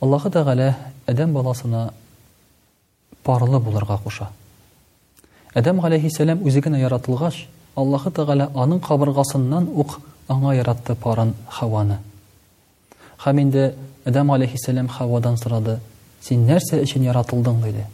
Аллаһы Тәгалә адәм баласына парлы булырга куша. Адәм галәйһиссәлам үзе генә яратылгач, Аллаһы Тәгалә аның кабыргасыннан ук аңа яратты парын Хаваны. Хәм инде Адәм галәйһиссәлам Хавадан сорады, Син нәрсә өчен яратылдың? диде.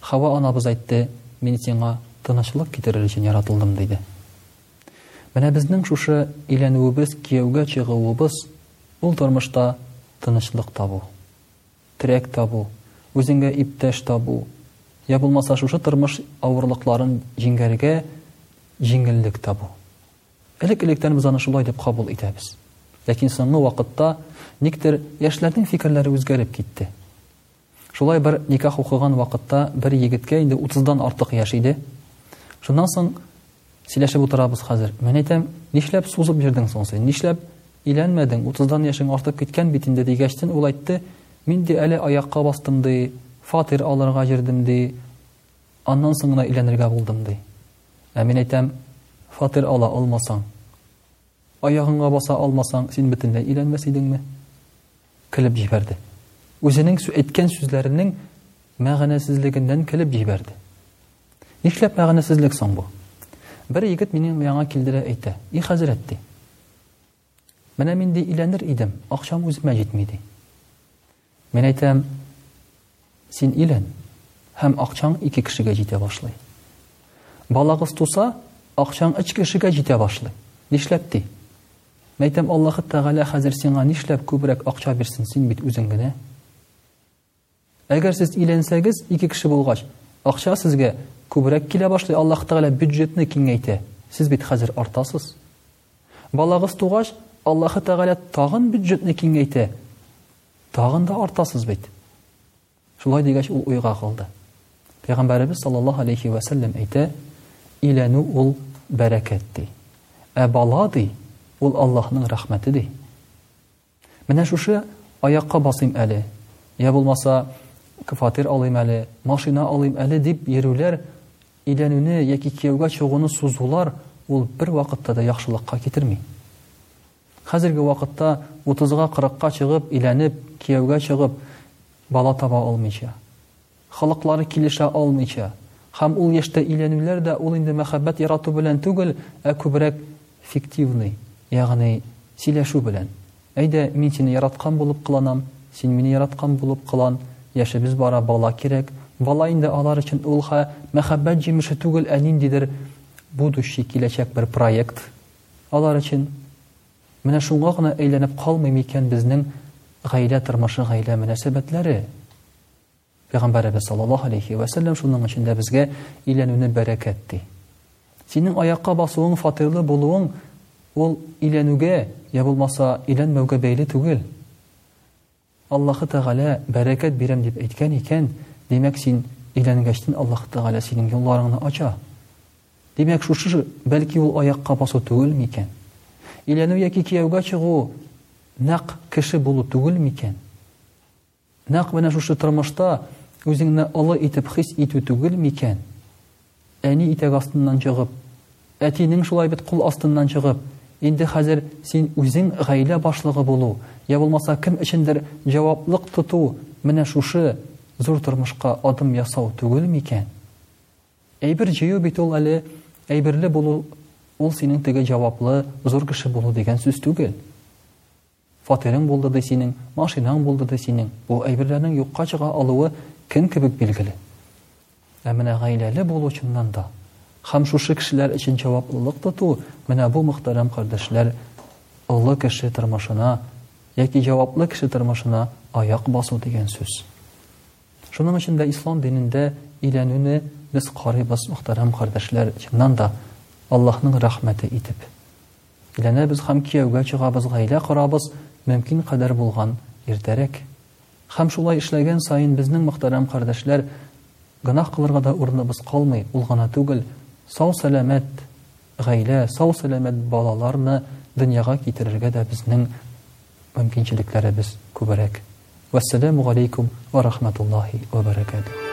Хава анабыз әйтте, Мин сиңа тынычлык китерер өчен яратылдым, диде. Менә безнең шушы өйләнүебез, кияүгә чыгуыбыз Ул тормышта тынычлык табу, терәк табу, үзеңә иптәш табу, йә булмаса шушы тормыш авырлыкларын җиңгәргә җиңеллек табу. Элек-электән без аны шулай дип кабул итәбез. Ләкин соңгы вакытта никтер яшьләрнең фикерләре үзгәреп китте. Шулай бер никах укыган вакытта бер егеткә инде утыздан артык яшь иде. Шуннан соң сөйләшеп утырабыз хәзер. Мин әйтәм, нишләп сузып йөрдең соң син? Нишләп иләнмәдең? Утыздан яшең артып киткән бит инде, дигәчтен, ул әйтте, мин ди әле аякка бастым, ди, фатир алырга йөрдем, ди, аннан соң гына иләнергә булдым, ди. Ә мин әйтәм, фатир ала алмасаң, аягыңа баса алмасаң, син бөтенләй иләнмәс идеңме? Көлеп җибәрде. Үзенең әйткән сүзләренең мәгънәсезлегеннән көлеп җибәрде. Нишләп мәгънәсезлек соң бу? Бер егет минем яңа килдерә әйтә. И хәзрәт ди. Менә мин ди иләнер идем, акчам үземә җитми ди. Мин әйтәм, Син өйлән, һәм акчаң ике кешегә җитә башлый. Балагыз туса, акчаң өч кешегә җитә башлый. Нишләп ди? Мәйтәм Аллаһы Тәгалә хәзер сиңа нишләп күбрәк акча бирсен, син бит үзең генә. Әгәр сез өйләнсәгез, ике кеше булгач, акча сезгә күбрәк килә башлый, Аллаһ Тәгалә бюджетны киңәйтә. Сез бит хәзер артасыз. Балагыз тугач, Аллаһы Тәгалә тагын бюджетны киңәйтә. Тагын да артасыз бит. Шулай дигәч ул уйга калды. Пәйгамбәребез саллаллаһу алейхи ва сәлләм әйтә, иләнү ул бәрәкәт ди. Ә бала ди, ул Аллаһның рәхмәте ди. Менә шушы аякка басыйм әле, йә булмаса, кватер алыйм әле, машина алыйм әле дип йөрүләр, өйләнүне яки кияүгә чыгуны сузулар ул бервакытта да яхшылыкка китерми. Хәзерге вакытта утызга-кырыкка чыгып, өйләнеп, кияүгә чыгып, бала таба алмыйча, Холыклары килешә алмыйча. Һәм ул яшьтә өйләнүләр дә ул инде мәхәббәт ярату белән түгел, ә күбрәк фиктивный, ягъни сөйләшү белән. Әйдә, мин сине яраткан булып кыланам, син мине яраткан булып кылан, яшебез бара, бала кирәк. Бала инде алар өчен ул хә, мәхәббәт җимеше түгел, ә ниндидер будущий, киләчәк бер проект алар өчен. Менә шуңа гына әйләнеп калмый микән безнең гаилә тормышы, гаилә мөнәсәбәтләре? Пәйгамбәребез саллаллаһу алейхи ва сәлләм шуның өчен дә безгә иләнүне бәрәкәт ди. Синең аякка басуың, фатирлы булуың ул иләнүгә, я булмаса иләнмәүгә бәйле түгел. Аллаһы Тәгалә бәрәкәт бирәм дип әйткән икән, димәк син иләнгәчтен Аллаһ Тәгалә синең юлларыңны ача. Димәк шушы бәлки ул аякка басу түгел микән? Иләнү яки кияүгә чыгу нәк кеше булу түгел микән? Нәкъ менә шушы тормышта үзеңне олы итеп хис итү түгел микән? Әни итәк астыннан чыгып, әтинең шулай бит кул астыннан чыгып, инде хәзер син үзең гаилә башлыгы булу, я булмаса кем өчендер җаваплык тоту, менә шушы зур тормышка адым ясау түгел микән? Әйбер җыю бит ул әле, әйберле булу ул синең теге җаваплы, зур кеше булу дигән сүз түгел. Фатирың булды ди синең, машинаң булды ди синең. Бу әйберләрнең юкка чыга алуы кем кебек билгеле. Ә менә гаиләле булу чыннан да һәм шушы кешеләр өчен җаваплылык тоту, менә бу мөхтәрәм кардәшләр олы кеше тормышына яки җаваплы кеше тормышына аяк басу дигән сүз. Шуның өчен дә ислам динендә өйләнүне без карыйбыз, мөхтәрәм кардәшләр, чыннан да Аллаһның рәхмәте итеп. Өйләнәбез һәм кияүгә чыгабыз, гаилә корабыз, мөмкин кадәр булган иртәрәк. Һәм шулай эшләгән саен безнең мөхтәрәм кардәшләр, гөнаһ кылырга да урыныбыз калмый, ул гына түгел, сау-сәламәт гаилә, сау-сәламәт балаларны дөньяга китерергә дә безнең мөмкинчелекләребез күбрәк. Вәссәләмү галәйкүм вә рахмәтуллаһи вә бәрәкәтүһ.